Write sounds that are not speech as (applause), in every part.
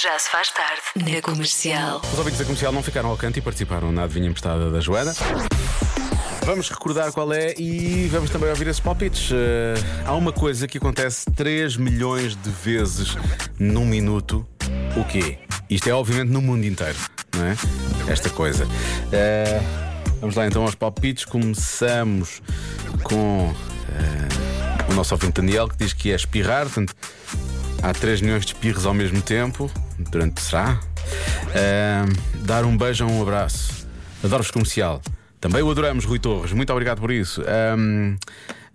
Já se faz tarde na comercial. Os ouvintes da comercial não ficaram ao canto e participaram na adivinha emprestada da Joana. Vamos recordar qual é e vamos também ouvir esses palpites. Eh, há uma coisa que acontece 3 milhões de vezes num minuto. O quê? Isto é obviamente no mundo inteiro, não é? Esta coisa. Eh, vamos lá então aos palpites. Começamos com eh, o nosso ouvinte Daniel que diz que é espirrar, portanto, há 3 milhões de espirros ao mesmo tempo. Durante será? Eh, dar um beijo um abraço. Adoro-vos comercial. Também o adoramos, Rui Torres. Muito obrigado por isso. Ahm,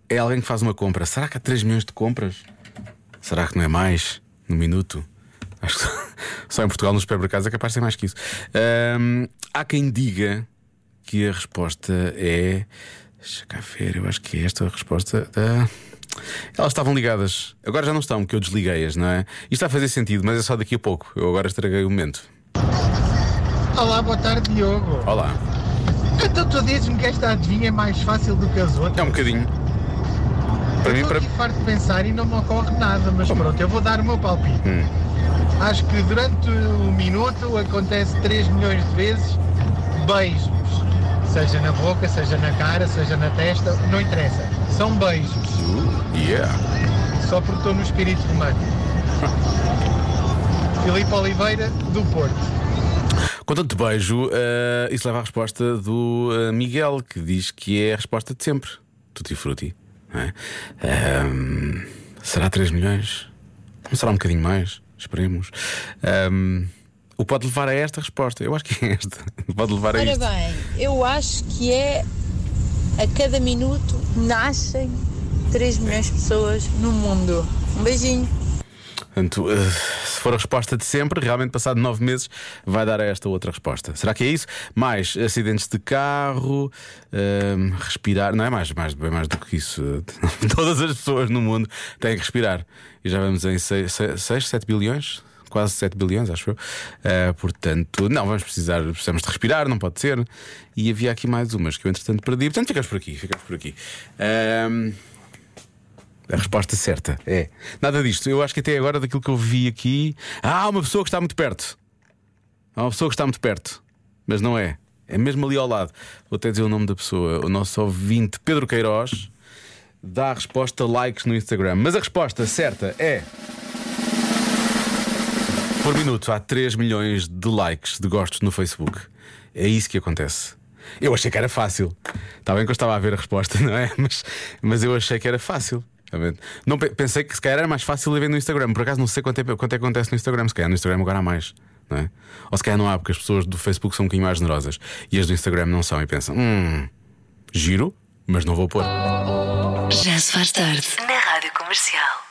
é alguém que faz uma compra. Será que há 3 milhões de compras? Será que não é mais? No minuto? Acho que (laughs) só em Portugal, nos supermercados, é capaz de ser mais que isso. Ahm, há quem diga que a resposta é. Deixa cá ver, eu acho que é esta a resposta da. Elas estavam ligadas, agora já não estão, porque eu desliguei-as, não é? Isto está a fazer sentido, mas é só daqui a pouco. Eu agora estraguei o momento. Olá, boa tarde, Diogo. Olá, Então tu dizes-me que esta adivinha é mais fácil do que as outras? é um bocadinho. Para mim, Estou para. aqui farto de pensar e não me ocorre nada, mas pronto, eu vou dar o meu palpite. Hum. Acho que durante um minuto acontece 3 milhões de vezes beijos. Seja na boca, seja na cara, seja na testa, não interessa. São beijos. Uh, yeah. Só porque estou no espírito romântico. (laughs) Filipe Oliveira, do Porto. Com tanto beijo, eh, isso leva à resposta do eh, Miguel, que diz que é a resposta de sempre. Tutti frutti. é? Ahm, será 3 milhões? Não será um bocadinho mais? Esperemos. Ahm, o pode levar a esta resposta? Eu acho que é esta. (laughs) Pode levar a Ora isto. bem, eu acho que é a cada minuto nascem 3 milhões de pessoas no mundo. Um beijinho. Portanto, eh, se for a resposta de sempre, realmente passado nove meses, vai dar a esta outra resposta. Será que é isso? Mais acidentes de carro, ehm, respirar. Não é mais, mais, bem mais do que isso. (laughs) Todas as pessoas no mundo têm que respirar. E já vamos em 6, 7 bilhões? Quase 7 bilhões, acho eu. Eh, portanto, não, vamos precisar, precisamos de respirar, não pode ser. E havia aqui mais umas que eu, entretanto, perdi. Portanto, ficamos por aqui, ficamos por aqui. Ehm, a resposta certa é. Nada disto. Eu acho que até agora, daquilo que eu vi aqui. Ah, há uma pessoa que está muito perto. Há uma pessoa que está muito perto. Mas não é. É mesmo ali ao lado. Vou até dizer o nome da pessoa. O nosso ouvinte, Pedro Queiroz, dá a resposta likes no Instagram. Mas a resposta certa é. Por minuto há 3 milhões de likes, de gostos no Facebook. É isso que acontece. Eu achei que era fácil. Está bem que eu estava a ver a resposta, (laughs) não é? Mas, mas eu achei que era fácil. Bem? Não, pe- pensei que se calhar era mais fácil de ver no Instagram. Por acaso não sei quanto é, quanto é que acontece no Instagram. Se calhar no Instagram agora há mais. Não é? Ou se calhar não há, porque as pessoas do Facebook são um bocadinho mais generosas e as do Instagram não são e pensam: hum, giro, mas não vou pôr. Já se faz tarde na rádio comercial.